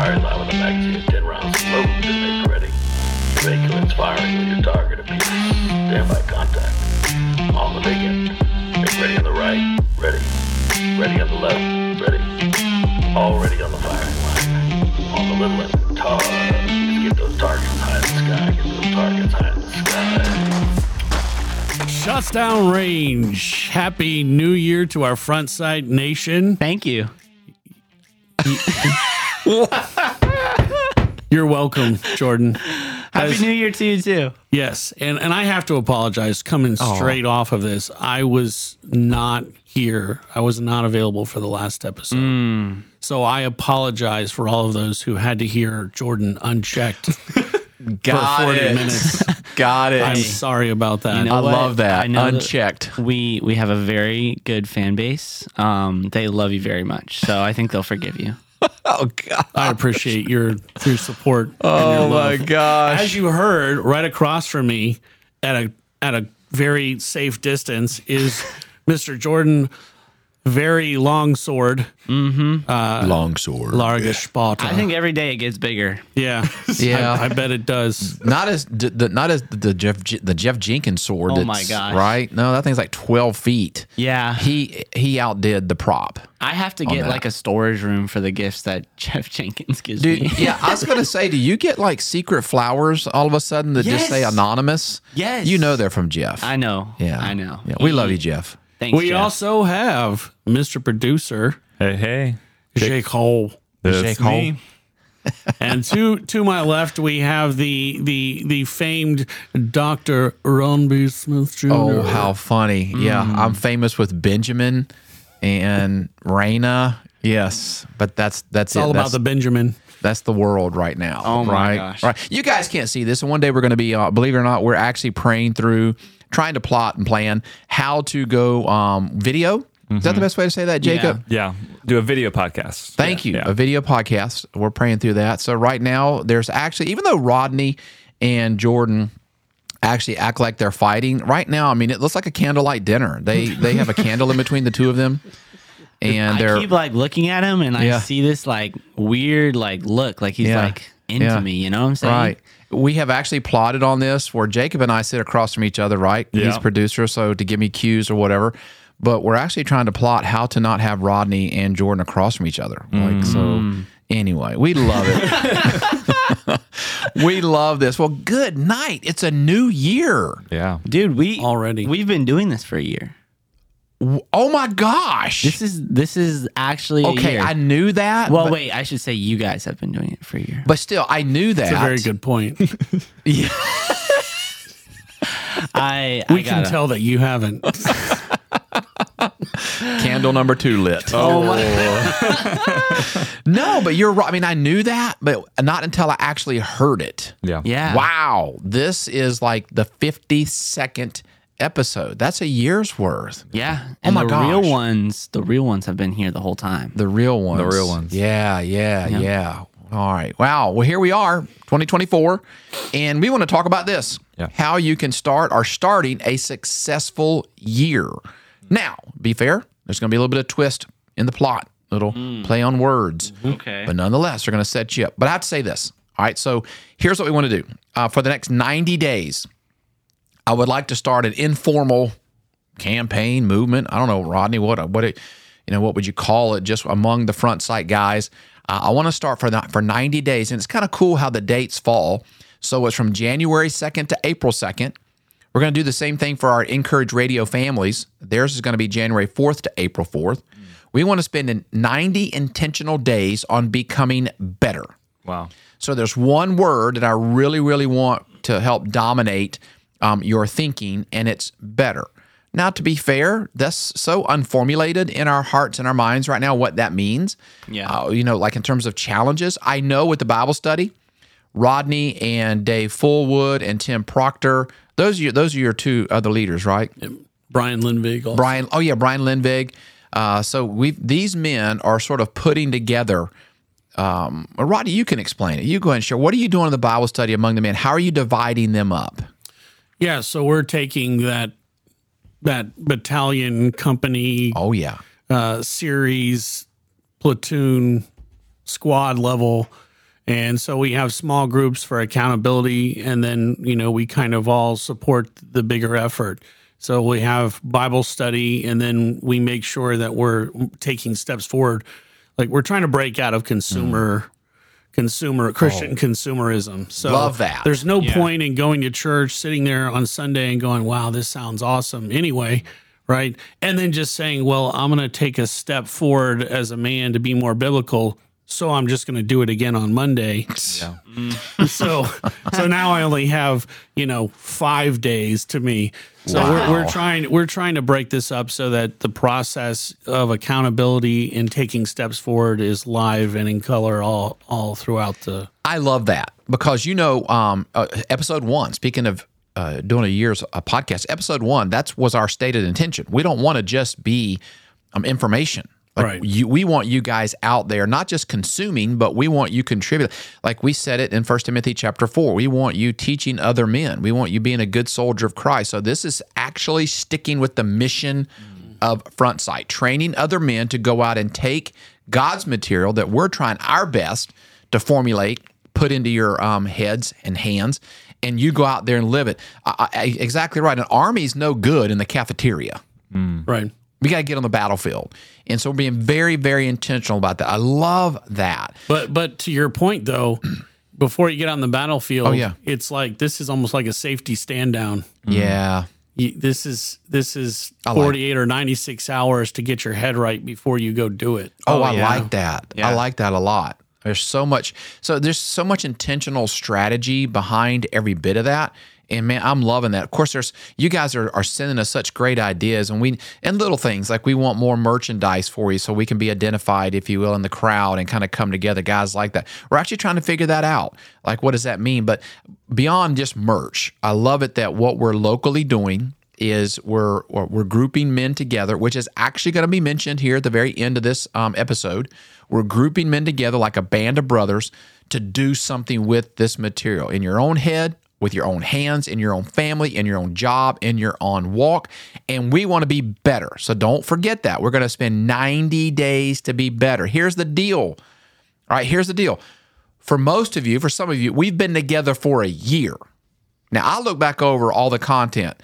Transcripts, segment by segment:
Fire line with a magazine of 10 rounds loaded and make ready. Your vehicle firing with your target appears. Stand by contact. On the big end. Make ready on the right. Ready. Ready on the left. Ready. Already on the firing line. On the little end. Tar. Get those targets high in the sky. Get those targets high in the sky. Shuts down range. Happy New Year to our Front Sight nation. Thank you. You're welcome, Jordan. Happy As- New Year to you too. Yes, and and I have to apologize. Coming straight off of this, I was not here. I was not available for the last episode. So I apologize for all of those who had to hear Jordan unchecked Got for 40 it. minutes. Got it. I'm sorry about that. You know I what? love that. I know that- Unchecked. We we have a very good fan base. Um, they love you very much, so I think they'll forgive you. Oh God. I appreciate your your support. and your Oh my gosh. As you heard, right across from me, at a at a very safe distance, is Mr. Jordan, very long sword, mm-hmm. uh, Longsword. Larga Spata. I think every day it gets bigger. yeah, Yeah. I, I bet it does. not as the, not as the Jeff the Jeff Jenkins sword. Oh my gosh. Right? No, that thing's like twelve feet. Yeah, He he outdid the prop. I have to get like a storage room for the gifts that Jeff Jenkins gives Dude, me. yeah, I was gonna say, do you get like secret flowers all of a sudden that just say anonymous? Yes. You know they're from Jeff. I know. yeah. I know. Yeah. We love you, Jeff. Thanks, We Jeff. also have Mr. Producer Hey, hey. Jake Hole. That's Jake me. And to to my left, we have the the the famed Doctor Ron B. Smith Jr. Oh, how funny. Yeah. Mm. I'm famous with Benjamin and Raina. Yes. But that's that's it's all about That's- the Benjamin. That's the world right now. Oh my right? gosh. Right. You guys can't see this, and one day we're going to be, uh, believe it or not, we're actually praying through, trying to plot and plan how to go um, video. Is that the best way to say that, Jacob? Yeah. Do a video podcast. Thank Yeah, you. yeah. A video podcast. We're praying through that. So right now, there's actually, even though Rodney and Jordan actually act like they're fighting, right now, I mean, it looks like a candlelight dinner. They they have a candle in between the two of them, and I they're keep like looking at him and I Yeah. see this like weird like look like he's Yeah. like into Yeah. me. You know what I'm saying? Right. We have actually plotted on this where Jacob and I sit across from each other, right? He's Yeah. a producer, so to give me cues or whatever. But we're actually trying to plot how to not have Rodney and Jordan across from each other. Like so Mm. anyway, we love it. we love this. Well, good night. It's a new year. Yeah. Dude, we Already. we've been doing this for a year. Oh my gosh. This is this is actually a okay, year. I knew that. well, but, wait, I should say you guys have been doing it for a year. But still, I knew that. That's a very good point. Yeah. I We I can gotta- tell that you haven't. Candle number two lit. Oh my oh. No, but you're right. I mean, I knew that, but not until I actually heard it. Yeah. Yeah. Wow, this is like the 52nd episode. That's a year's worth. Yeah. And my god. the gosh. real ones, the real ones have been here the whole time. The real ones. The real ones. Yeah, yeah, yeah. All right. Wow. Well, here we are, 2024, and we want to talk about this Yeah. how you can start or starting a successful year. Now, be fair, there's going to be a little bit of twist in the plot, little play on words. Okay. But nonetheless, they're going to set you up. But I have to say this. All right. So here's what we want to do uh, for the next 90 days. I would like to start an informal campaign movement. I don't know, Rodney, what what it, you know, what would you call it? Just among the front sight guys. Uh, I want to start for that for 90 days, and it's kind of cool how the dates fall. So it's from January 2nd to April 2nd. We're going to do the same thing for our Encourage Radio families. Theirs is going to be January 4th to April 4th. We want to spend 90 intentional days on becoming better. Wow. So there's one word that I really, really want to help dominate um, your thinking, and it's better. Now, to be fair, that's so unformulated in our hearts and our minds right now what that means. Yeah. Uh, you know, like in terms of challenges, I know with the Bible study, Rodney and Dave Fullwood and Tim Proctor, those are your, those are your two other leaders, right? Brian Lindvig. Also. Brian, oh yeah, Brian Lindvig. Uh, so we these men are sort of putting together. Um, Rodney, you can explain it. You go ahead and share. What are you doing in the Bible study among the men? How are you dividing them up? Yeah, so we're taking that that battalion company Oh yeah, uh, series platoon squad level And so we have small groups for accountability, and then, you know, we kind of all support the bigger effort. So we have Bible study, and then we make sure that we're taking steps forward. Like we're trying to break out of consumer, consumer oh. Christian consumerism. So Oh. Love that. There's no point in going to church, sitting there on Sunday, and going, "Wow, this sounds awesome." Anyway, right? And then just saying, "Well, I'm going to take a step forward as a man to be more biblical." So I'm just going to do it again on Monday. Yeah. so so now I only have you know five days to me. So we're, we're trying we're trying to break this up so that the process of accountability and taking steps forward is live and in color all all throughout the. I love that because you know, um, uh, episode one. Speaking of uh, doing a year's a podcast, episode one. That was our stated intention. We don't want to just be um, information. Like Right. you, we want you guys out there, not just consuming, but we want you contributing. Like we said it in First Timothy chapter four. We want you teaching other men. We want you being a good soldier of Christ. So this is actually sticking with the mission of Front Sight, training other men to go out and take God's material that we're trying our best to formulate, put into your um, heads and hands, and you go out there and live it. I, I, exactly right. An army's no good in the cafeteria. Right. We got to get on the battlefield. And so we're being very, very intentional about that. I love that. But but to your point though, before you get on the battlefield, Oh, yeah. it's like this is almost like a safety stand down. Mm-hmm. Yeah. You, this is this is like- 48 or 96 hours to get your head right before you go do it. Oh, oh I yeah. like that. I like that a lot. There's so much. So there's so much intentional strategy behind every bit of that. And man, I'm loving that. Of course, there's you guys are, are sending us such great ideas, and we and little things like we want more merchandise for you, so we can be identified, if you will, in the crowd and kind of come together. Guys like that. We're actually trying to figure that out. Like, what does that mean? But beyond just merch, I love it that what we're locally doing is we're we're grouping men together, which is actually going to be mentioned here at the very end of this um, episode. We're grouping men together like a band of brothers to do something with this material in your own head, with your own hands, in your own family, in your own job, in your own walk. And we want to be better. So don't forget that. We're going to spend 90 days to be better. Here's the deal. All right, here's the deal. For most of you, for some of you, we've been together for a year. Now, I look back over all the content.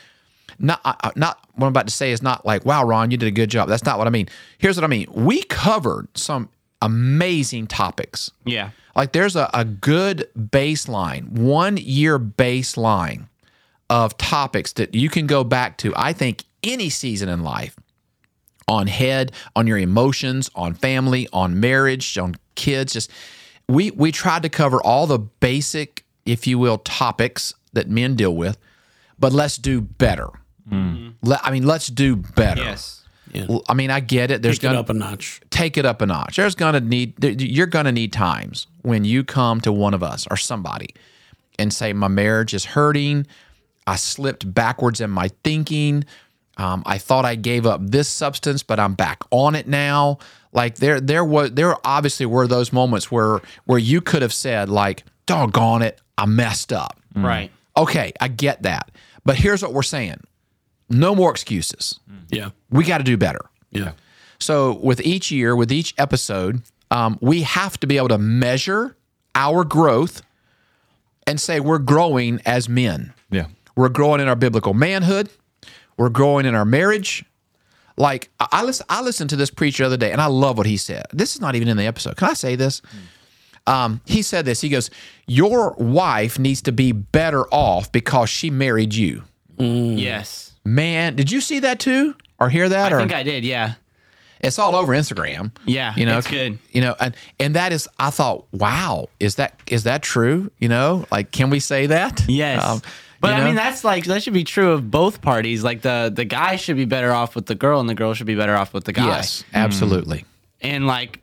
Not, uh, not what I'm about to say is not like, wow, Ron, you did a good job. That's not what I mean. Here's what I mean. We covered some amazing topics. Yeah. Like there's a, a good baseline, one year baseline of topics that you can go back to. I think any season in life on head, on your emotions, on family, on marriage, on kids. Just we we tried to cover all the basic, if you will, topics that men deal with, but let's do better. Mm-hmm. Let, I mean, let's do better. Yes. Well, I mean, I get it. There's Take gonna up a notch. take it up a notch. There's gonna need you're gonna need times when you come to one of us or somebody and say, "My marriage is hurting. I slipped backwards in my thinking. Um, I thought I gave up this substance, but I'm back on it now." Like there, there was there obviously were those moments where where you could have said, like, "Doggone it, I messed up." Right. Okay, I get that, but here's what we're saying: no more excuses. Yeah. We got to do better. Yeah. So with each year, with each episode, um, we have to be able to measure our growth and say we're growing as men. Yeah. We're growing in our biblical manhood. We're growing in our marriage. Like I I listen, I listened to this preacher the other day, and I love what he said. This is not even in the episode. Can I say this? Um, he said this. He goes, "Your wife needs to be better off because she married you." Yes. Man, did you see that too, or hear that? I or think I did. Yeah. it's all over Instagram. Yeah, you know, it's good. You know, and and that is, I thought, wow, is that is that true? You know, like, can we say that? Yes. Um, but you I mean, that's like that should be true of both parties. Like the the guy should be better off with the girl, and the girl should be better off with the guy. yes, absolutely, And like,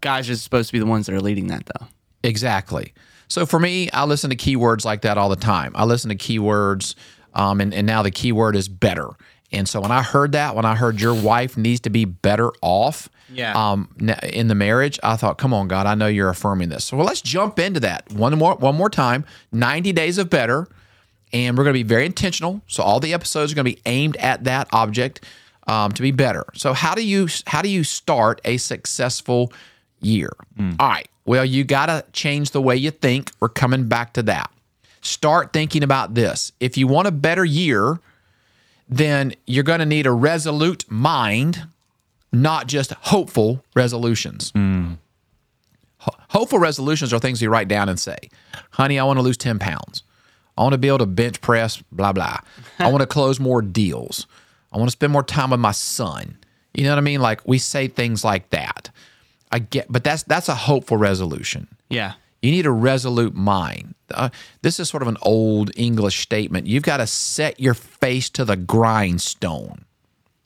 guys are supposed to be the ones that are leading that, though. exactly. So for me, I listen to keywords like that all the time. I listen to keywords, um, and and now the key word is better. And so when I heard that, when I heard your wife needs to be better off, Yeah. um, in the marriage, I thought, come on, God, I know you're affirming this. So well, let's jump into that one more one more time. Ninety days of better, and we're going to be very intentional. So all the episodes are going to be aimed at that object um, to be better. So how do you how do you start a successful year? All right, Well, you got to change the way you think. We're coming back to that. Start thinking about this. If you want a better year, then you're going to need a resolute mind, not just hopeful resolutions. Hmm. Ho- hopeful resolutions are things you write down and say, honey, I want to lose 10 pounds. I want to be able to bench press, blah, blah. I want to close more deals. I want to spend more time with my son. You know what I mean? Like we say things like that. I get, but that's that's a hopeful resolution. Yeah. You need a resolute mind. Uh, this is sort of an old English statement. You've got to set your face to the grindstone,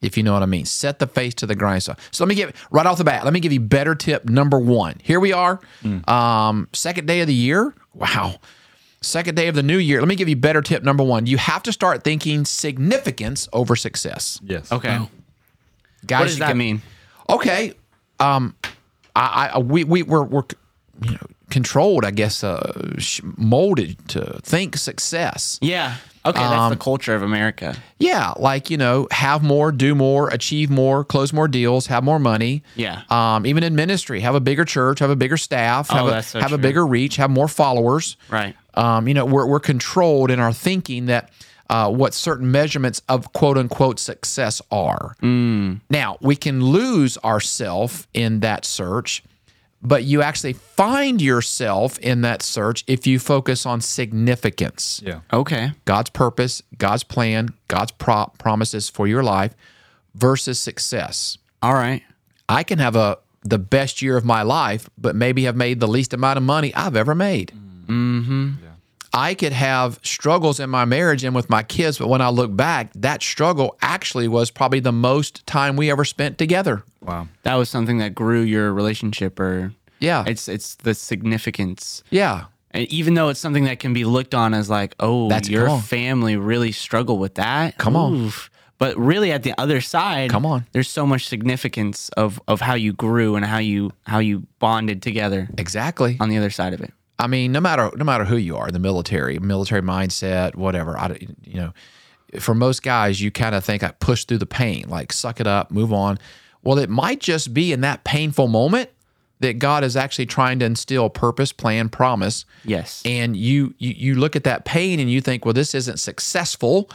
if you know what I mean. Set the face to the grindstone. So let me give right off the bat. Let me give you better tip number one. Here we are, um, second day of the year. Wow, second day of the new year. Let me give you better tip number one. You have to start thinking significance over success. Yes. Okay. Guys, What does you that got- mean? okay um i i we, we we're, we're you know controlled i guess uh molded to think success Yeah. Okay, that's Um, the culture of America. yeah like you know have more do more achieve more close more deals have more money Yeah. um even in ministry have a bigger church have a bigger staff have, Oh, a, so have a bigger reach have more followers Right. um, you know, we're, we're controlled in our thinking that uh, what certain measurements of quote unquote success are. Mm. Now, we can lose ourself in that search, but you actually find yourself in that search if you focus on significance. Yeah. Okay. God's purpose, God's plan, God's pro- promises for your life versus success. All right. I can have a the best year of my life, but maybe have made the least amount of money I've ever made. Mm-hmm. I could have struggles in my marriage and with my kids, but when I look back, that struggle actually was probably the most time we ever spent together. Wow. That was something that grew your relationship or Yeah. it's it's the significance. yeah. And even though it's something that can be looked on as like, oh, That's- your come on. family really struggled with that. Come on. Oof. But really at the other side, Come on. There's so much significance of of how you grew and how you how you bonded together Exactly. on the other side of it. I mean, no matter no matter who you are, the military, military mindset, whatever. I, you know, for most guys, you kind of think I push through the pain, like suck it up, move on. Well, it might just be in that painful moment that God is actually trying to instill purpose, plan, promise. Yes. and you, you you look at that pain and you think, well, this isn't successful.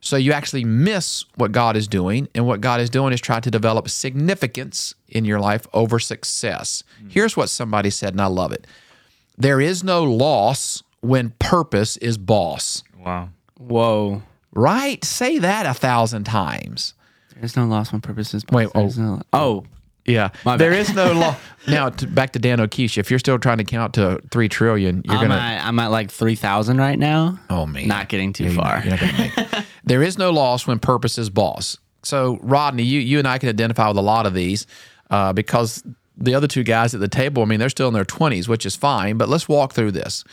So you actually miss what God is doing, and what God is doing is trying to develop significance in your life over success. Here's what somebody said, and I love it: there is no loss when purpose is boss. Wow. Whoa. Right? Say that a thousand times. There's no loss when purpose is boss. Wait, There's no- oh. Yeah, My there bad. is no loss. now, to, back to Dan O'Keefe. If you're still trying to count to three trillion, you're I'm, gonna. at, I'm at like 3,000 right now. Oh man, Not getting too You're far. not gonna make there is no loss when purpose is boss. So Rodney, you you and I can identify with a lot of these uh, because the other two guys at the table, I mean, they're still in their twenties, which is fine. But let's walk through this.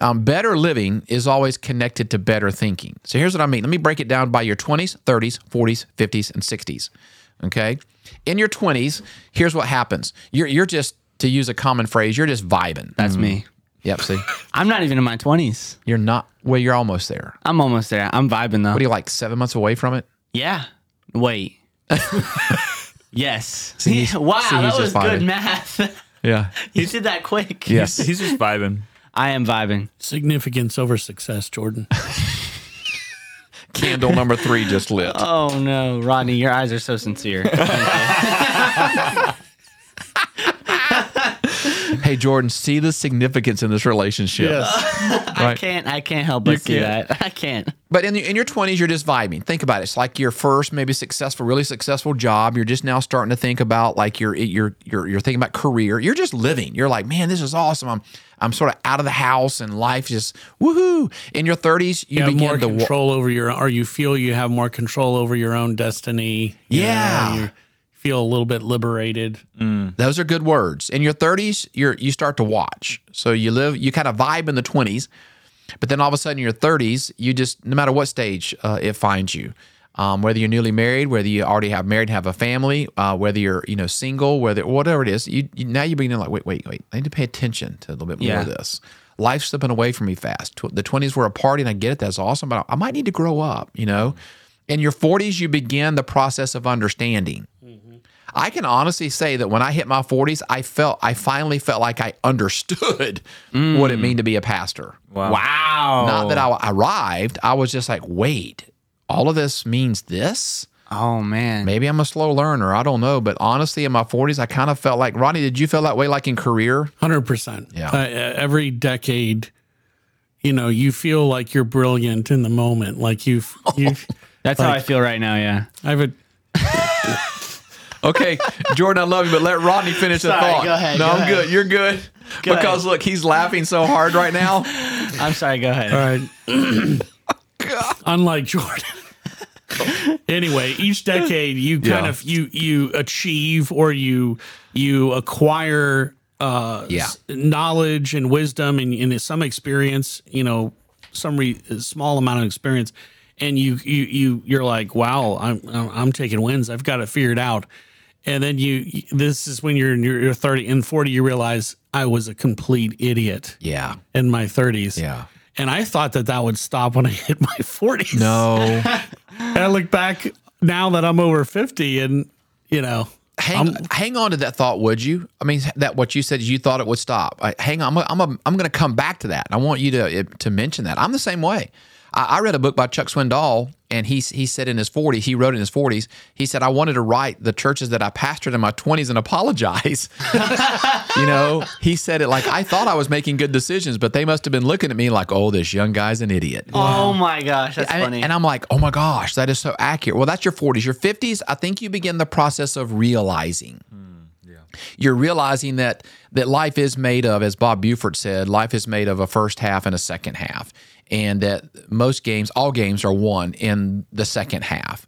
Um, better living is always connected to better thinking. So here's what I mean. Let me break it down by your 20s, 30s, 40s, 50s, and 60s. Okay. In your 20s, here's what happens. You're you're just to use a common phrase, you're just vibing. That's me. Yep. See, I'm not even in my 20s. you're not. Well, you're almost there. I'm almost there. I'm vibing though. What are you like? Seven months away from it? yeah. Wait. yes. he's- wow, see, he's that was vibing. good math. Yeah. you did that quick. Yes. He's just vibing. I am vibing. Significance over success, Jordan. Candle number three just lit. Oh no, Rodney, your eyes are so sincere. Hey, Jordan, see the significance in this relationship. I Right. can't. I can't help but see can't. that. I can't. But in, the, in your 20s, you're just vibing. Think about it. It's like your first, maybe successful, really successful job. You're just now starting to think about like your you're you're you're thinking about career. You're just living. You're like, man, this is awesome. I'm I'm sort of out of the house and life just woohoo. In your 30s, you, You have more begin to wa- control over your, or you feel you have more control over your own destiny. You Yeah. know, you feel a little bit liberated. Those are good words. In your 30s, you're you start to watch. So you live, you kind of vibe in the 20s, but then all of a sudden, in your 30s, you just no matter what stage uh, it finds you, um, whether you're newly married, whether you already have married have a family, uh, whether you're you know single, whether whatever it is, you, you now you begin to like wait wait wait. I need to pay attention to a little bit more Yeah. of this. Life's slipping away from me fast. The 20s were a party, and I get it. That's awesome, but I might need to grow up. You know, in your 40s, you begin the process of understanding. I can honestly say that when I hit my 40s, I felt I finally felt like I understood what it meant to be a pastor. Wow. Wow. Not that I arrived, I was just like, wait, all of this means this? Oh man. Maybe I'm a slow learner. I don't know. But honestly, in my 40s, I kind of felt like, Ronnie, did you feel that way like in career? Hundred percent. Yeah. Uh, every decade, you know, you feel like you're brilliant in the moment. Like you've, you've. That's how I feel right now. Yeah. I have a. Okay, Jordan, I love you, but let Rodney finish the thought. go ahead, No, go I'm ahead. good. You're good. Go because look, he's laughing so hard right now. I'm sorry. Go ahead. All right. Unlike Jordan. anyway, each decade you kind Yeah. of you you achieve or you you acquire uh Yeah. s- knowledge and wisdom and, and some experience, you know, some re- small amount of experience and you you you you're like, "Wow, I'm I'm I'm taking wins. I've got it figured out." And then you this is when you're in your, your 30 and 40 you realize I was a complete idiot Yeah. in my 30s. Yeah. And I thought that that would stop when I hit my 40s. No. And I look back now that I'm over 50 and, you know, hang hang on to that thought, would you? I mean, that what you said you thought it would stop. I, hang on, I'm I'm I'm, I'm going to come back to that. I want you to eh, to mention that. I'm the same way. I, I read a book by Chuck Swindoll, and he he said in his 40s, he wrote in his 40s, he said I wanted to write the churches that I pastored in my 20s and apologize. you know, he said it like I thought I was making good decisions, but they must have been looking at me like, oh, this young guy's an idiot. Oh my gosh, that's And, funny. and I'm like, oh my gosh, that is so accurate. Well, that's your 40s. Your 50s, I think you begin the process of realizing. Hmm, You're realizing that that life is made of, as Bob Buford said, life is made of a first half and a second half, and that most games, all games, are won in the second half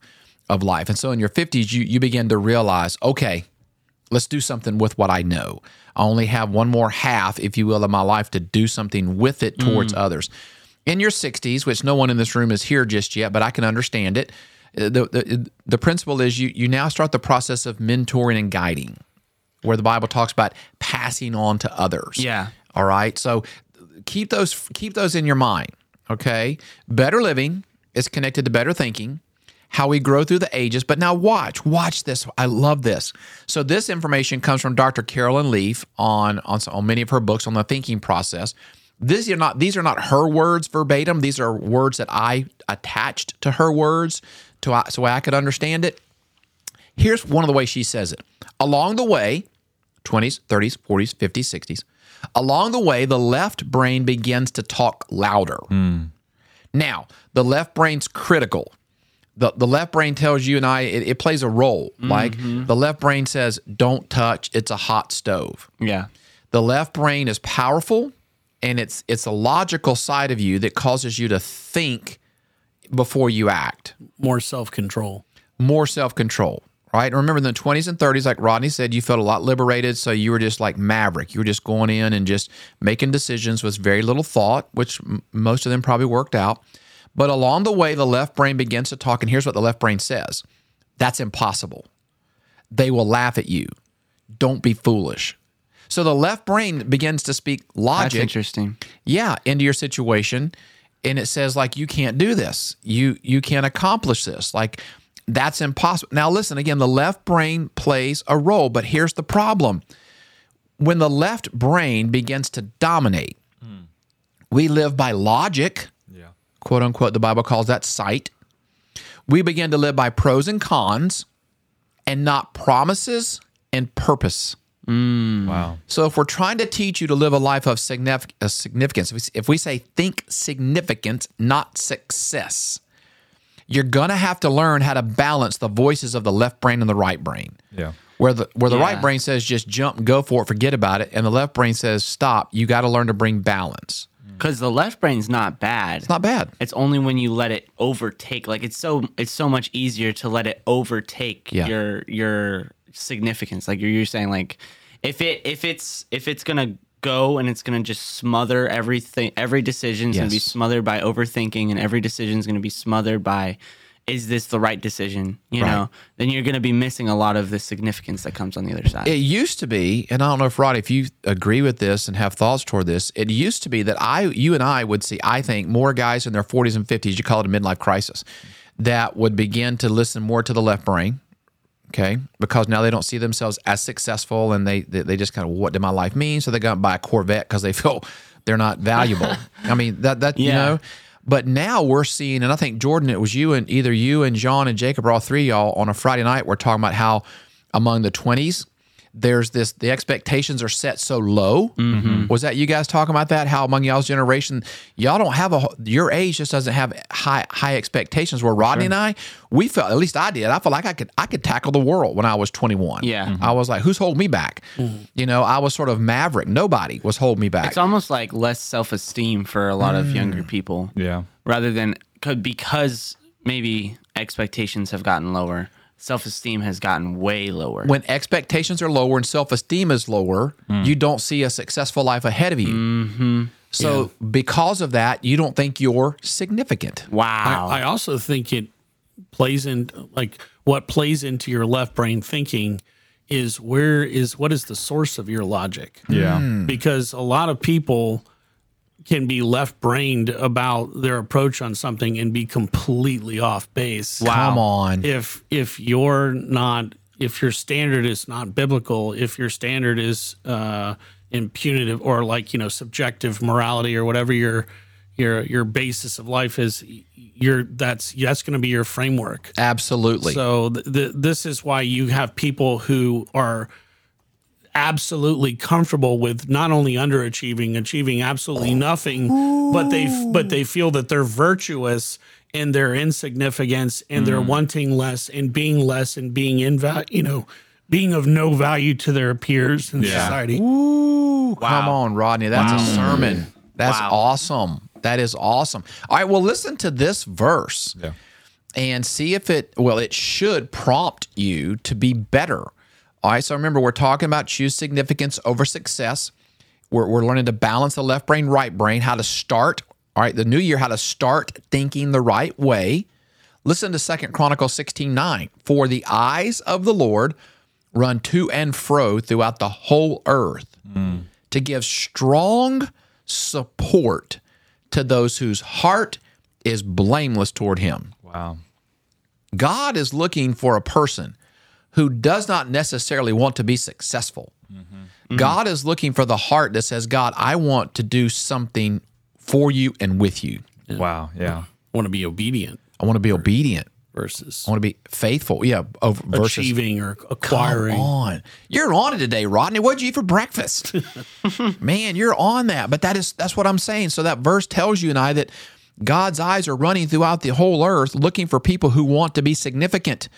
of life. And so, in your 50s, you you begin to realize, okay, let's do something with what I know. I only have one more half, if you will, of my life to do something with it towards others. In your 60s, which no one in this room is here just yet, but I can understand it. uh, The, the, the principle is you, you now start the process of mentoring and guiding, where the Bible talks about passing on to others. Yeah. All right. So keep those keep those in your mind. Okay. Better living is connected to better thinking. How we grow through the ages. But now watch, watch this. I love this. So this information comes from Dr. Caroline Leaf on on, on many of her books on the thinking process. These are not these are not her words verbatim. These are words that I attached to her words to uh, so I could understand it. Here's one of the ways she says it. Along the way, 20s, 30s, 40s, 50s, 60s. Along the way, the left brain begins to talk louder. Hmm. Now, the left brain's critical. The, the left brain tells you and I, it, it plays a role. Mm-hmm. Like the left brain says, don't touch, it's a hot stove. yeah. The left brain is powerful and it's it's a logical side of you that causes you to think before you act more self control. more self control, right? Remember, in the 20s and 30s, like Rodney said, you felt a lot liberated. So you were just like maverick. You were just going in and just making decisions with very little thought, which m- most of them probably worked out. But along the way, the left brain begins to talk. And here's what the left brain says that's impossible. They will laugh at you. Don't be foolish. So the left brain begins to speak That's logic interesting. yeah into your situation and it says like you can't do this you you can't accomplish this like that's impossible. Now listen again the left brain plays a role but here's the problem. When the left brain begins to dominate we live by logic Yeah. quote unquote the bible calls that sight. We begin to live by pros and cons and not promises and purpose. Wow. so if we're trying to teach you to live a life of signif- uh, significance, if we, if we say think significance, not success, you're gonna have to learn how to balance the voices of the left brain and the right brain. Yeah. Where the where the Yeah. right brain says just jump, go for it, forget about it, and the left brain says stop. You got to learn to bring balance. Mm. Because the left brain's not bad. It's not bad. It's only when you let it overtake. Like it's so it's so much easier to let it overtake Yeah. your your significance. Like you're, you're saying, like if it if it's if it's gonna go and it's gonna just smother everything, every decision's gonna be smothered by overthinking, and every decision is gonna be smothered by. Is this the right decision? You Right. know, then you're going to be missing a lot of the significance that comes on the other side. It used to be, and I don't know if Rod, if you agree with this and have thoughts toward this, it used to be that I, you and I would see, I think, more guys in their 40s and 50s, you call it a midlife crisis, that would begin to listen more to the left brain. Okay, because now they don't see themselves as successful, and they they, they just kind of what did my life mean? So they go and buy a Corvette because they feel they're not valuable. I mean that that you know. But now we're seeing, and I think Jordan, it was you and either you and John and Jacob, or all three of y'all on a Friday night, we're talking about how among the twenties, there's this the expectations are set so low. Was that you guys talking about that? How among y'all's generation, y'all don't have a your age just doesn't have high high expectations. Where Rodney and I, we felt at least I did. I felt like I could I could tackle the world when I was 21. Yeah. Mhm. I was like, who's holding me back? You know, I was sort of maverick. Nobody was holding me back. It's almost like less self esteem for a lot of younger Mm. people. Yeah. Rather than could because maybe expectations have gotten lower, self esteem has gotten way lower. when expectations are lower and self esteem is lower, you don't see a successful life ahead of you. Mm-hmm. So, because of that, you don't think you're significant. wow. I also think it plays in like what plays into your left brain thinking is where is what is the source of your logic? Yeah. Because a lot of people can be left brained about their approach on something and be completely off base. Come on. If if you're not if your standard is not biblical, if your standard is uh impunitive or like, you know, subjective morality or whatever your your your basis of life is you're that's that's going to be your framework. Absolutely. So th- th- this is why you have people who are absolutely comfortable with not only underachieving, achieving absolutely nothing, but they but they feel that they're virtuous in their insignificance and they're mm. wanting less and being less and being inval you know being of no value to their peers in Yeah. society. Come on, Rodney. That's a sermon. That's Wow. awesome. That is awesome. All right. Well, listen to this verse Yeah. and see if it, well, it should prompt you to be better. All right. So remember, we're talking about choose significance over success. We're, we're learning to balance the left brain, right brain, how to start. All right. The new year, how to start thinking the right way. Listen to Second Chronicles 16 9. For the eyes of the Lord run to and fro throughout the whole earth hmm. to give strong support to those whose heart is blameless toward him. Wow. God is looking for a person who does not necessarily want to be successful. Mm-hmm. God is looking for the heart that says, God, I want to do something for you and with you. Wow. Yeah. I want to be obedient I want to be obedient. versus I want to be faithful. Yeah. Over, versus achieving or Come acquiring. on. You're on it today, Rodney. What'd you eat for breakfast? Man, you're on that. But that is that's what I'm saying. So that verse tells you and I that God's eyes are running throughout the whole earth looking for people who want to be significant.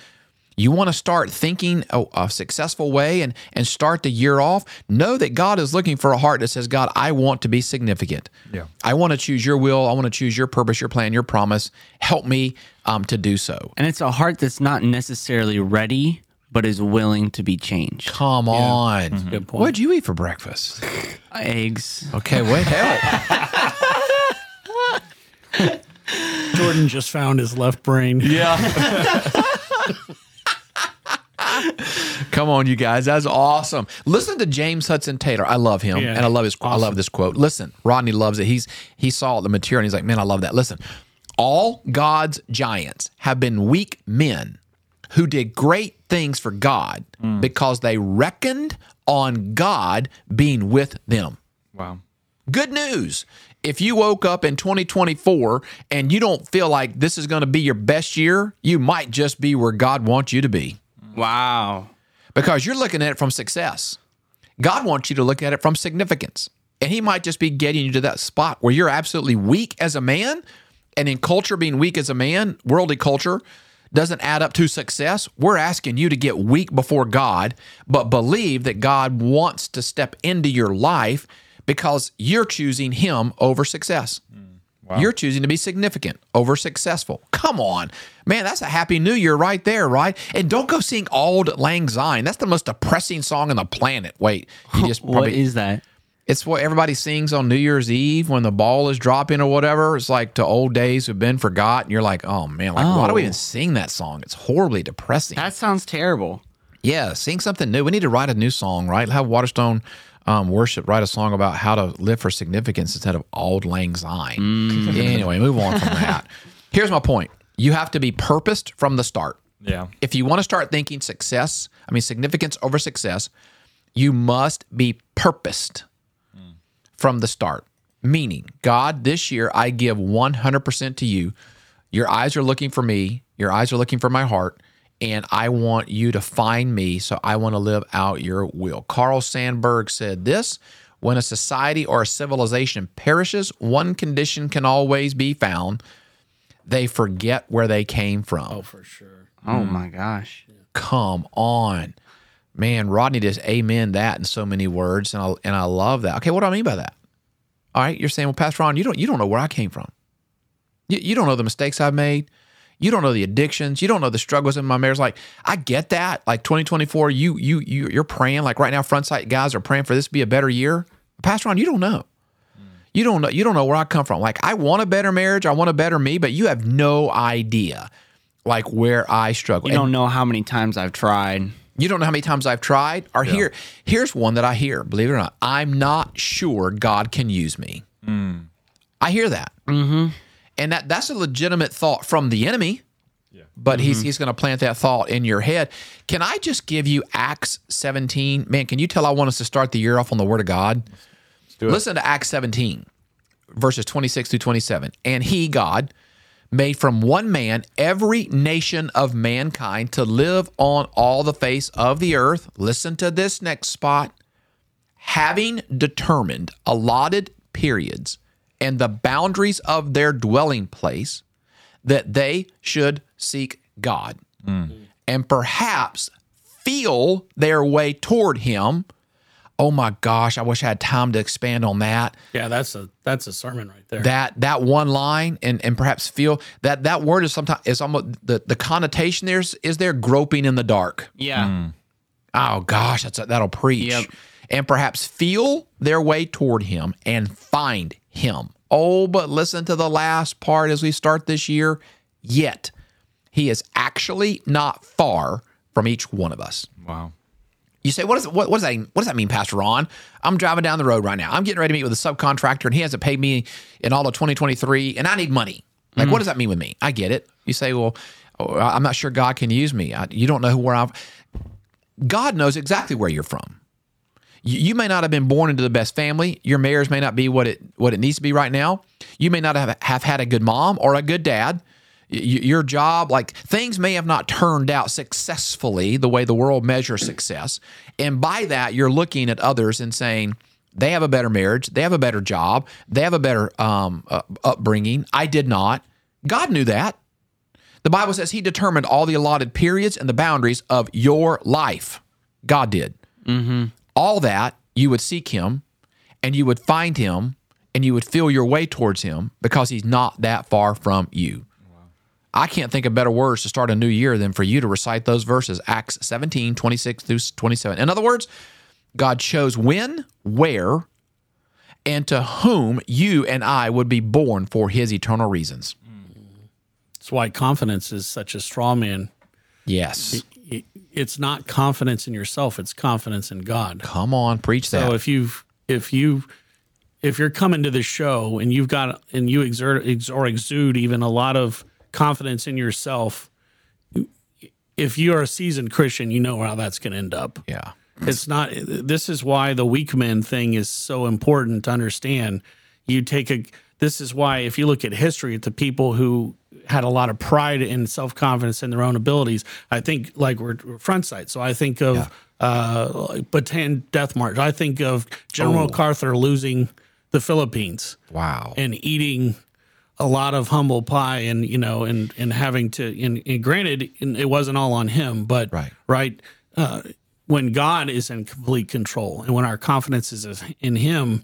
You want to start thinking a, a successful way and, and start the year off? Know that God is looking for a heart that says, God, I want to be significant. Yeah. I want to choose your will. I want to choose your purpose, your plan, your promise. Help me um, to do so. and it's a heart that's not necessarily ready, but is willing to be changed. Come on. Good point. What'd you eat for breakfast? Eggs. Okay, wait, help. Jordan just found his left brain. Come on, you guys. That's awesome. Listen to James Hudson Taylor. I love him, Yeah. and I love his. I love this quote. Listen, Rodney loves it. He's he saw the material, and he's like, man, I love that. Listen, all God's giants have been weak men who did great things for God mm. because they reckoned on God being with them. Wow. Good news. If you woke up in 2024 and you don't feel like this is going to be your best year, you might just be where God wants you to be Wow. because you're looking at it from success. God wants you to look at it from significance. And He might just be getting you to that spot where you're absolutely weak as a man. And in culture, being weak as a man, worldly culture, doesn't add up to success. We're asking you to get weak before God, but believe that God wants to step into your life because you're choosing Him over success. Hmm. You're choosing to be significant over successful. Come on, man, that's a happy new year right there, right? And don't go sing Auld Lang Syne. That's the most depressing song on the planet. Wait, you just probably is that? it's what everybody sings on New Year's Eve when the ball is dropping or whatever. It's like to old days have been forgotten. You're like, oh man, like why do we Oh. even sing that song? It's horribly depressing. That sounds terrible. Yeah, sing something new. We need to write a new song, right? Have Waterstone um, worship write a song about how to live for significance instead of Auld Lang Syne. Anyway, move on from that. Here's my point: you have to be purposed from the start. Yeah. if you want to start thinking success, I mean significance over success, you must be purposed from the start. Meaning, God, this year I give 100% to you. Your eyes are looking for me, your eyes are looking for my heart, and I want you to find me, so I want to live out your will. Carl Sandburg said this when a society or a civilization perishes, one condition can always be found they forget where they came from. Oh, for sure. Oh mm. my gosh. Come on. Man, Rodney just amen that in so many words, and I and I love that. Okay, what do I mean by that? All right, you're saying, well, Pastor Ron, you don't you don't know where I came from. You, you don't know the mistakes I've made. You don't know the addictions. You don't know the struggles in my marriage. Like I get that. Like 2024, you you you you're praying. Like right now, Front Sight guys are praying for this to be a better year. Pastor Ron, you don't know. You don't know. You don't know where I come from. Like I want a better marriage. I want a better me, but you have no idea, like where I struggle. You And- don't know how many times I've tried. you don't know how many times I've tried. Or here, here's one that I hear. Believe it or not, I'm not sure God can use me. I hear that, mm-hmm. And that that's a legitimate thought from the enemy. But he's mm-hmm. he's going to plant that thought in your head. Can I just give you Acts 17? Man, can you tell I want us to start the year off on the Word of God? Listen to Acts 17, verses 26 through 27. And he, God, made from one man every nation of mankind to live on all the face of the earth. Listen to this next spot. Having determined allotted periods and the boundaries of their dwelling place, that they should seek God mm. and perhaps feel their way toward Him. Oh my gosh, I wish I had time to expand on that Yeah, that's a that's a sermon right there. that that one line and and perhaps feel that that word is sometimes is almost the the connotation there is, is there groping in the dark Yeah. Mm. oh gosh that's a, that'll preach Yep. and perhaps feel their way toward him and find him oh but listen to the last part as we start this year yet he is actually not far from each one of us Wow. you say, what, is, what, what, does that, what does that mean, Pastor Ron? I'm driving down the road right now. I'm getting ready to meet with a subcontractor, and he hasn't paid me in all of 2023, and I need money. Like, mm-hmm. what does that mean with me? I get it. You say, well, oh, I'm not sure God can use me. I, you don't know where I'm. God knows exactly where you're from. You, you may not have been born into the best family. Your marriage may not be what it what it needs to be right now. You may not have, have had a good mom or a good dad. Y- Your job, like things may have not turned out successfully the way the world measures success. And by that, you're looking at others and saying, they have a better marriage, they have a better job, they have a better um, uh, upbringing. I did not. God knew that. The Bible says He determined all the allotted periods and the boundaries of your life. God did. All that you would seek Him and you would find Him and you would feel your way towards Him because He's not that far from you. I can't think of better words to start a new year than for you to recite those verses, Acts 17, 26 through 27. In other words, God chose when, where, and to whom you and I would be born for His eternal reasons. That's why confidence is such a straw man. Yes. It- It's not confidence in yourself; it's confidence in God. Come on, preach that. So if you if you if you're coming to the show and you've got and you exert ex, or exude even a lot of confidence in yourself, if you're a seasoned Christian, you know how that's going to end up. yeah. It's not. This is why the weak men thing is so important to understand. You take a. This is why if you look at history, at the people who had a lot of pride and self confidence in their own abilities, I think like we're, we're front sight. So I think of uh, like Bataan Death March. I think of General MacArthur losing the Philippines Wow. and eating a lot of humble pie and you know and and having to and, and granted it wasn't all on him but Right. right uh, when god is in complete control and when our confidence is in him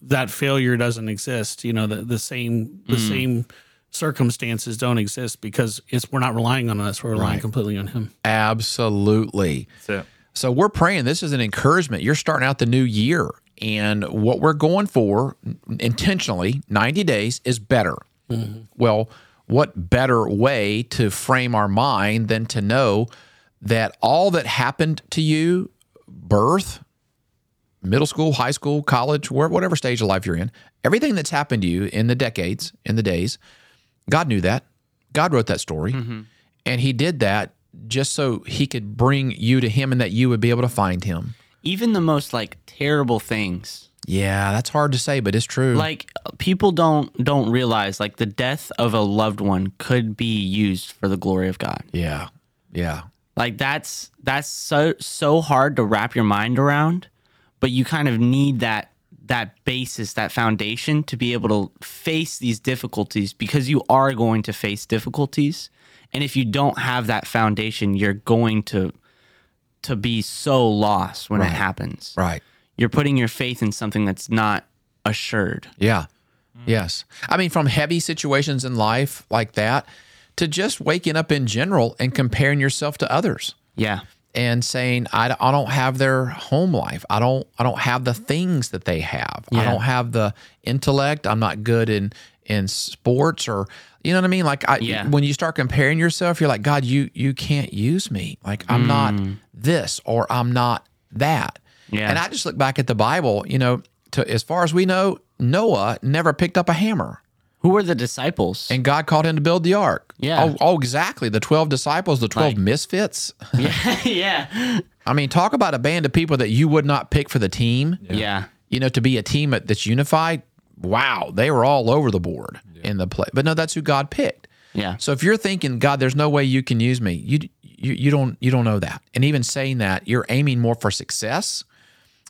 that failure doesn't exist you know the, the same the same circumstances don't exist because it's we're not relying on us we're relying Right. completely on him Absolutely. So we're praying. This is an encouragement. You're starting out the new year, and what we're going for intentionally, 90 days, is better. Mm-hmm. Well, what better way to frame our mind than to know that all that happened to you, birth, middle school, high school, college, whatever stage of life you're in, everything that's happened to you in the decades, in the days, God knew that. God wrote that story. Mm-hmm. And he did that just so he could bring you to him and that you would be able to find him. Even the most like terrible things. Yeah, that's hard to say, but it's true. Like people don't don't realize like the death of a loved one could be used for the glory of God. yeah. Yeah. Like that's that's so so hard to wrap your mind around, but you kind of need that that basis, that foundation to be able to face these difficulties because you are going to face difficulties. And if you don't have that foundation, you're going to to be so lost when it happens. Right. You're putting your faith in something that's not assured. Yeah. Yes. I mean, from heavy situations in life like that to just waking up in general and comparing yourself to others Yeah. And saying, I, I don't have their home life. I don't, I don't have the things that they have. I don't have the intellect. I'm not good in, in sports or, you know what I mean? Like I, Yeah. when you start comparing yourself, you're like, God, you, you can't use me. Like I'm not mm. this or I'm not that. Yeah. And I just look back at the Bible, you know, to as far as we know, Noah never picked up a hammer. Who were the disciples? And God called him to build the ark. Yeah. Oh, oh exactly. The 12 disciples, the 12 Like- misfits. yeah. yeah. I mean, talk about a band of people that you would not pick for the team. Yeah. You know, to be a team that's unified. Wow. They were all over the board in the play. But no, that's who God picked. Yeah. So if you're thinking, God, there's no way you can use me, you, you you don't you don't know that. And even saying that, you're aiming more for success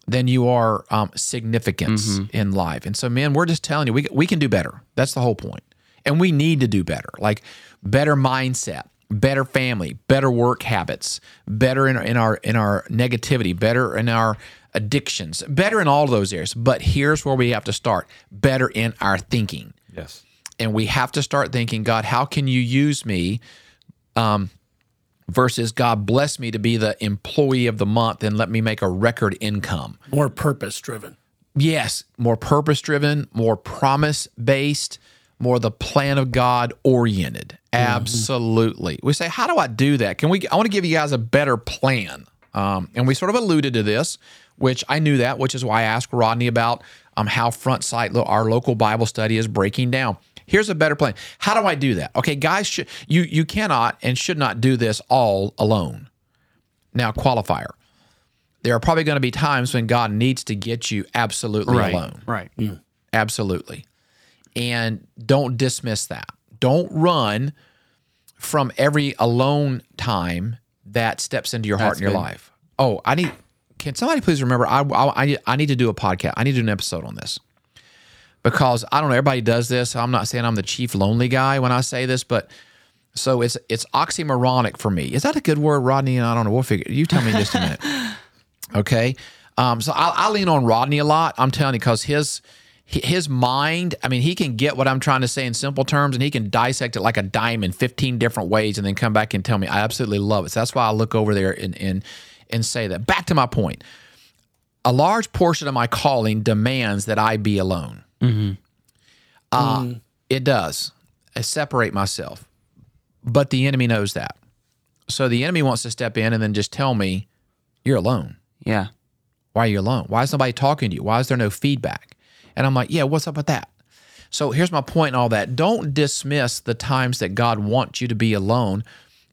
than you are um, significance in life. And so, man, we're just telling you, we we can do better. That's the whole point. And we need to do better, like better mindset, better family, better work habits, better in, in our in our negativity, better in our addictions, better in all of those areas. But here's where we have to start: better in our thinking Yes. and we have to start thinking, God, how can you use me? Um, versus God bless me to be the employee of the month and let me make a record income. More purpose driven. Yes, more purpose driven, more promise based, more the plan of God oriented. Absolutely. We say, how do I do that? Can we? I want to give you guys a better plan. Um, and we sort of alluded to this, which I knew that, which is why I asked Rodney about um, how Front Sight, our local Bible study, is breaking down. Here's a better plan. How do I do that? Okay, guys, should, you you cannot and should not do this all alone. Now, qualifier. There are probably going to be times when God needs to get you absolutely Right. alone. Right. Absolutely. And don't dismiss that. Don't run from every alone time that steps into your heart That's and your good. life. Oh, I need, can somebody please remember? I, I, I- I need to do a podcast. I need to do an episode on this because I don't know, everybody does this. I'm not saying I'm the chief lonely guy when I say this, but so it's it's oxymoronic for me. Is that a good word, Rodney? I don't know. We'll figure. You tell me in just a minute. Okay. Um, so I, I lean on Rodney a lot. I'm telling you, because his his mind, I mean, he can get what I'm trying to say in simple terms, and he can dissect it like a diamond, 15 different ways, and then come back and tell me. I absolutely love it. So that's why I look over there and and and say that. Back to my point. A large portion of my calling demands that I be alone. Uh, It does. I separate myself, but the enemy knows that. So the enemy wants to step in and then just tell me, "You're alone." Yeah. Why are you alone? Why is nobody talking to you? Why is there no feedback? And I'm like, yeah, what's up with that? So here's my point in all that. Don't dismiss the times that God wants you to be alone.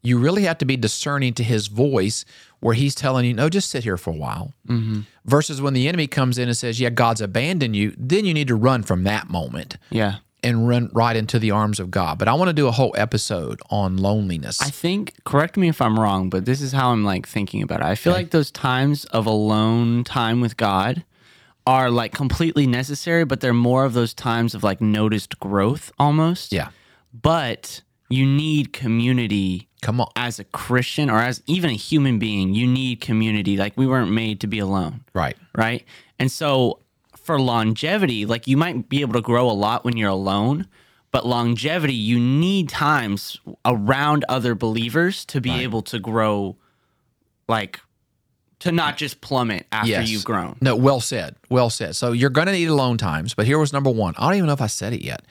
You really have to be discerning to his voice where he's telling you, no, just sit here for a while. Mm-hmm. Versus when the enemy comes in and says, yeah, God's abandoned you, then you need to run from that moment Yeah. and run right into the arms of God. But I want to do a whole episode on loneliness. I think, correct me if I'm wrong, but this is how I'm like thinking about it. I feel like those times of alone time with God are like completely necessary, but they're more of those times of like noticed growth almost. yeah. But you need community Come on. as a Christian or as even a human being. You need community. Like we weren't made to be alone. Right. right? And so for longevity, like you might be able to grow a lot when you're alone, but longevity, you need times around other believers to be able to grow, like to not just plummet after you've grown. No, well said. Well said. So you're going to need alone times, but here was number one. I don't even know if I said it yet.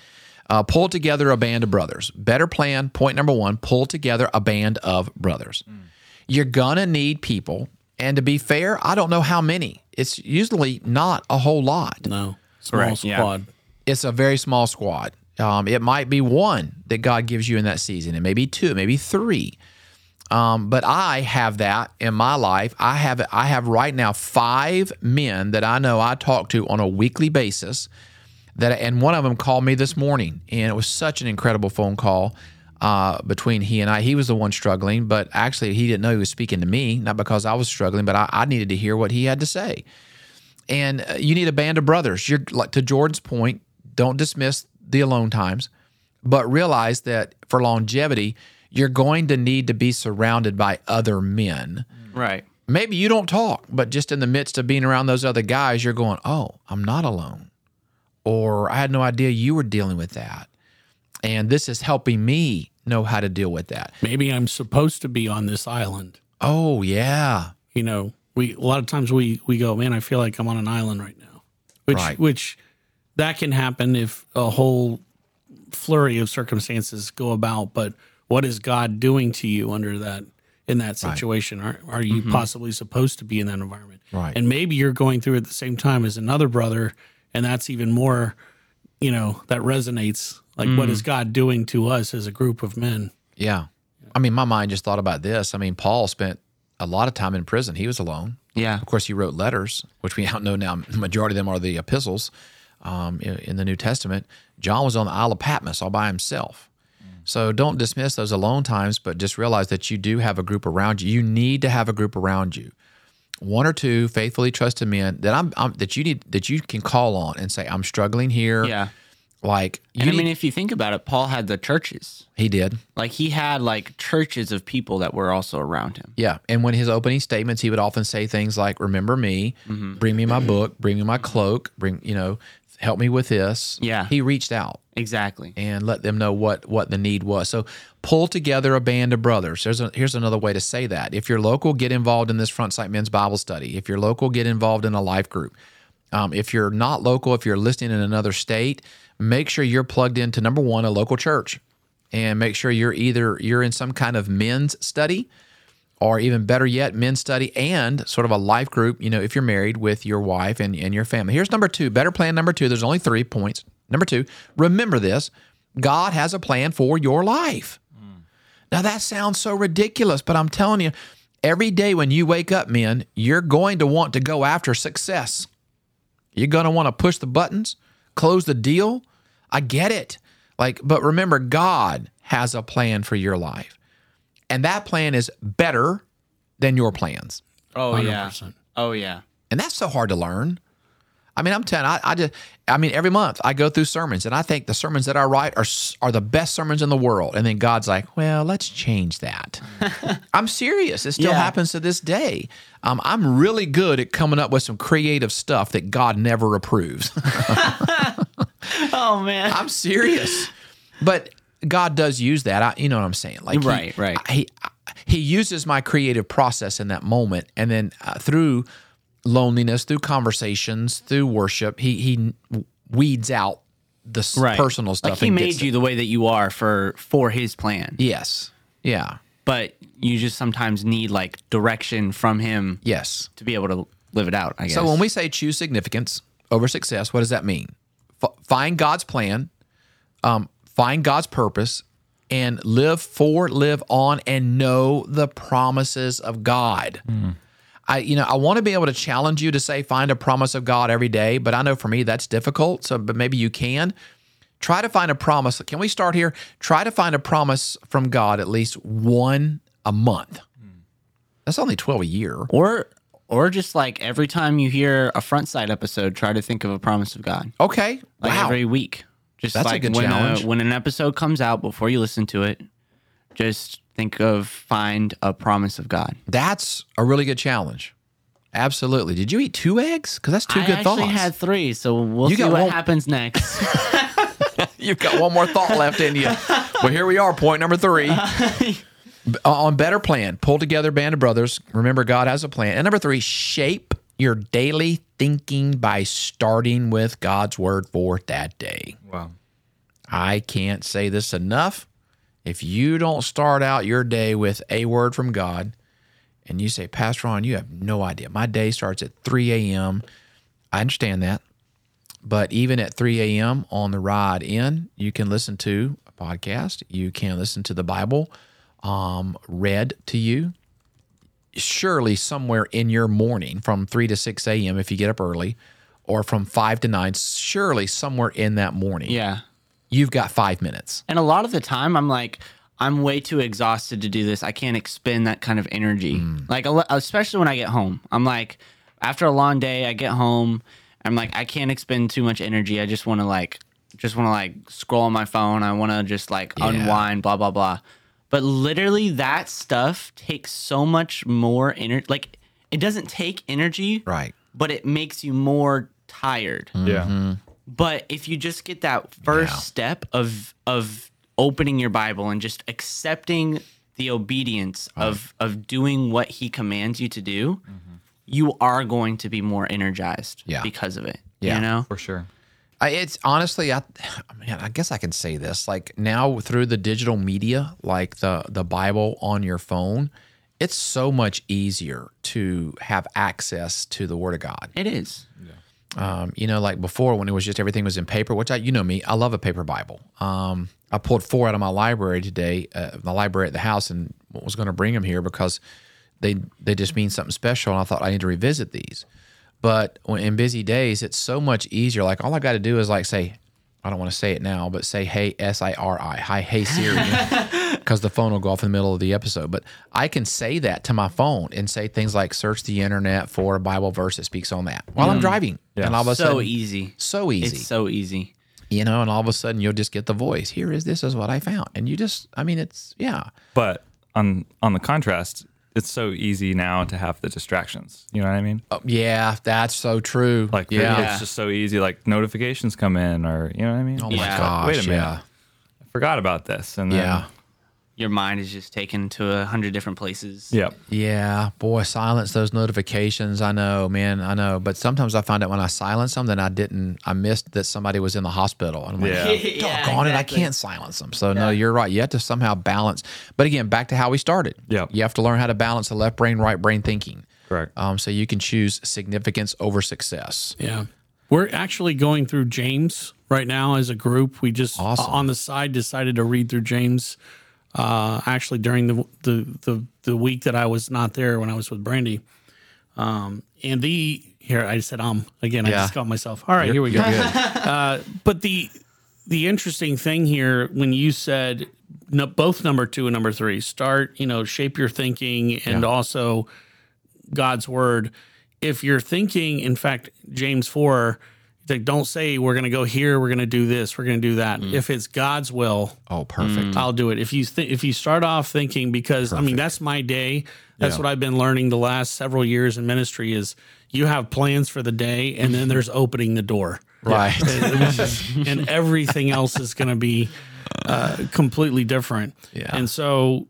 Uh, pull together a band of brothers. Better plan. Point number one pull together a band of brothers. You're going to need people. And to be fair, I don't know how many. It's usually not a whole lot. No. Small Correct, yeah. squad. It's a very small squad. Um, it might be one that God gives you in that season. It may be two, maybe three. Um, but I have that in my life. I have I have right now five men that I know I talk to on a weekly basis. That and one of them called me this morning, and it was such an incredible phone call uh, between he and I. He was the one struggling, but actually he didn't know he was speaking to me, not because I was struggling, but I, I needed to hear what he had to say. And uh, you need a band of brothers. You're like to Jordan's point. Don't dismiss the alone times, but realize that for longevity, you're going to need to be surrounded by other men. Right. Maybe you don't talk, but just in the midst of being around those other guys, you're going, "Oh, I'm not alone," or "I had no idea you were dealing with that," and this is helping me know how to deal with that. Maybe I'm supposed to be on this island. Oh yeah, You know, we a lot of times we we go, man, I feel like I'm on an island right now. Which Right. which that can happen if a whole flurry of circumstances go about, but what is God doing to you under that in that situation? Are are you mm-hmm. possibly supposed to be in that environment? Right. And maybe you're going through it at the same time as another brother, and that's even more, you know, that resonates. Like what is God doing to us as a group of men? yeah. I mean, my mind just thought about this. I mean, Paul spent a lot of time in prison. He was alone. Yeah. Of course, he wrote letters, which we now know now. The majority of them are the epistles um, in, in the New Testament. John was on the Isle of Patmos all by himself. So don't dismiss those alone times, but just realize that you do have a group around you. You need to have a group around you, one or two faithfully trusted men that I'm, I'm that you need that you can call on and say, "I'm struggling here." Yeah. like you And I need- mean, if you think about it, Paul had the churches. he did. Like he had like churches of people that were also around him. Yeah. And when his opening statements, he would often say things like, Remember me, Mm-hmm. bring me my book, bring me my cloak, bring, you know, help me with this. Yeah. He reached out Exactly. and let them know what what the need was. So pull together a band of brothers. There's a, here's another way to say that. If you're local, get involved in this Front Sight Men's Bible Study. If you're local, get involved in a life group. Um, if you're not local, if you're listening in another state, make sure you're plugged into number one a local church, and make sure you're either you're in some kind of men's study or even better yet, men's study and sort of a life group, you know, if you're married with your wife and, and your family. Here's number two better plan number two. There's only three points. Number two, remember this God has a plan for your life. Now, that sounds so ridiculous, but I'm telling you, every day when you wake up, men, you're going to want to go after success. You're going to want to push the buttons, close the deal. I get it. Like, but remember, God has a plan for your life. And that plan is better than your plans. Oh yeah. 100%. Oh yeah. And that's so hard to learn. I mean, I'm telling. I, I just. I mean, every month I go through sermons, and I think the sermons that I write are are the best sermons in the world. And then God's like, "Well, let's change that." I'm serious. It still Yeah. happens to this day. Um, I'm really good at coming up with some creative stuff that God never approves. Oh man. I'm serious. But God does use that. I, you know what I'm saying? Like he- Right, right. He he uses my creative process in that moment, and then uh, through loneliness, through conversations, through worship, he he weeds out the right. personal stuff. Like he and made you it. the way that you are for for his plan. Yes. Yeah. But you just sometimes need like direction from him Yes. to be able to live it out, I guess. So when we say choose significance over success, what does that mean? F- find God's plan, um, find God's purpose, and live for, live on, and know the promises of God. Hmm. I, you know, I want to be able to challenge you to say find a promise of God every day, but I know for me that's difficult. So, but maybe you can try to find a promise. Can we start here? Try to find a promise from God at least one a month. Hmm. That's only twelve a year. or or just like every time you hear a front sight episode, try to think of a promise of God. Okay, Like wow. every week. Just That's a like good when uh, challenge. when an episode comes out before you listen to it, just think of find a promise of God. That's a really good challenge. Absolutely. Did you eat two eggs? Because that's two I good thoughts. I actually had three, so we'll You see what one- happens next. You've got one more thought left in you. Well, here we are, point number three. On better plan, pull together band of brothers. Remember, God has a plan. And number three, shape your daily thinking by starting with God's word for that day. Wow. I can't say this enough. If you don't start out your day with a word from God, and you say, Pastor Ron, you have no idea. My day starts at 3 a.m. I understand that. But even at 3 a.m. on the ride in, you can listen to a podcast. You can listen to the Bible um, read to you. Surely somewhere in your morning from 3 to 6 a.m. if you get up early, or from 5 to 9, surely somewhere in that morning, Yeah. you've got five minutes. And a lot of the time, I'm like, I'm way too exhausted to do this. I can't expend that kind of energy. Hmm. Like, especially when I get home. I'm like, after a long day, I get home. I'm like, I can't expend too much energy. I just want to like, just want to like scroll on my phone. I want to just like unwind, blah blah blah. But literally, that stuff takes so much more energy. Like, it doesn't take energy, Right. But it makes you more tired. Yeah. Mm-hmm. But if you just get that first Yeah. step of of opening your Bible and just accepting the obedience of of doing what he commands you to do, mm-hmm. you are going to be more energized Yeah. because of it. Yeah. You know? For sure. I, it's honestly, I, man, I guess I can say this. Like now through the digital media, like the the Bible on your phone, it's so much easier to have access to the Word of God. It is. Um, you know, like before when it was just everything was in paper, which I, you know me, I love a paper Bible. Um, I pulled four out of my library today, uh, my library at the house, and was going to bring them here because they they just mean something special. And I thought I need to revisit these. But when, in busy days, it's so much easier. Like all I got to do is like say, I don't want to say it now, but say hey S I R I, hi hey Siri, because the phone will go off in the middle of the episode. But I can say that to my phone and say things like search the internet for a Bible verse that speaks on that while I'm mm. driving, Yeah. and all of a So sudden, so easy. so easy, It's so easy. you know, and all of a sudden you'll just get the voice. Here is this is what I found, and you just, I mean, it's yeah, But on on the contrast, it's so easy now to have the distractions. You know what I mean? Oh, yeah, that's so true. Like yeah, it's just so easy. Like notifications come in, or you know what I mean? oh my Yeah. gosh, Wait a minute. yeah, I forgot about this. And then, yeah. Your mind is just taken to a hundred different places. yeah, Yeah, boy, silence those notifications. I know, man, I know. But sometimes I find out when I silence them, then I didn't, I missed that somebody was in the hospital. And I'm like, Yeah. Yeah, doggone it, I can't silence them. So, no, you're right. You have to somehow balance. But again, back to how we started. Yep. You have to learn how to balance the left brain, right brain thinking. correct. Um, so you can choose significance over success. Yeah. We're actually going through James right now as a group. We just Awesome. on the side decided to read through James. Uh, actually, during the, the the the week that I was not there when I was with Brandy, um, and the here I said um again. I just got myself. All right, here we go. Good. But the the interesting thing here when you said no, both number two and number three start, you know, shape your thinking and also God's word. If you're thinking, in fact, James four, like don't say we're going to go here, we're going to do this, we're going to do that. If it's God's will, oh, perfect. I'll do it. If you th- if you start off thinking because I mean that's my day. That's Yeah. what I've been learning the last several years in ministry is you have plans for the day and then there's opening the door Right. and everything else is going to be uh, completely different. Yeah. And so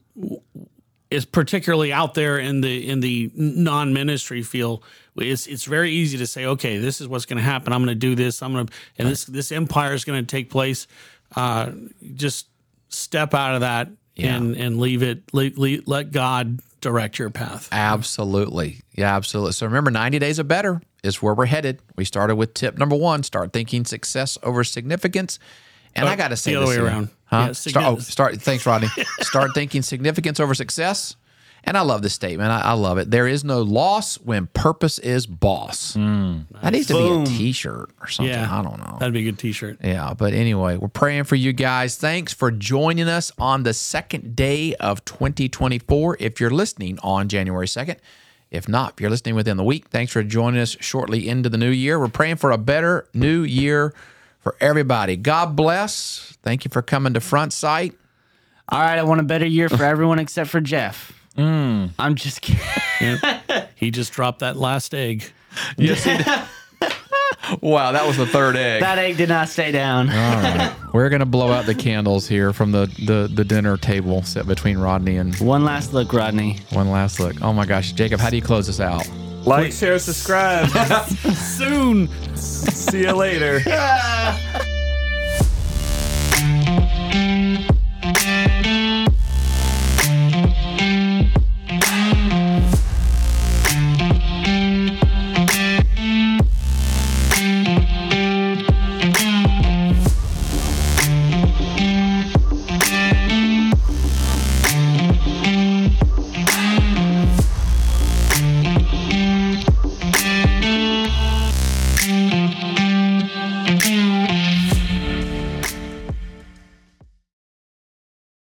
it's particularly out there in the in the non-ministry field it's it's very easy to say okay this is what's going to happen i'm going to do this i'm going to and this this empire is going to take place uh, just step out of that and and leave it let, god direct your path Absolutely. Yeah, absolutely. So remember, 90 days or better is where we're headed. We started with tip number one start thinking success over significance. And I got to say the other this way here. around. Huh? Yeah, start, oh, start. Thanks, Rodney. start thinking significance over success. And I love this statement. I, I love it. There is no loss when purpose is boss. Hmm. That needs to Boom. be a T-shirt or something. yeah I don't know. that'd be a good t-shirt Yeah, but anyway, we're praying for you guys. Thanks for joining us on the second day of 2024. If you're listening on January 2nd, if not, if you're listening within the week, thanks for joining us shortly into the new year. We're praying for a better new year for everybody. God bless. Thank you for coming to Front Sight. All right, I want a better year for everyone except for Jeff. Mm. I'm just kidding. Yeah. he just dropped that last egg Yes, Wow, that was the third egg. that egg did not stay down. All right. We're going to blow out the candles here from the, the, the dinner table set between Rodney and One last look, Rodney. one last look. Oh my gosh, Jacob, how do you close this out? Like, share, subscribe. Soon. See you later.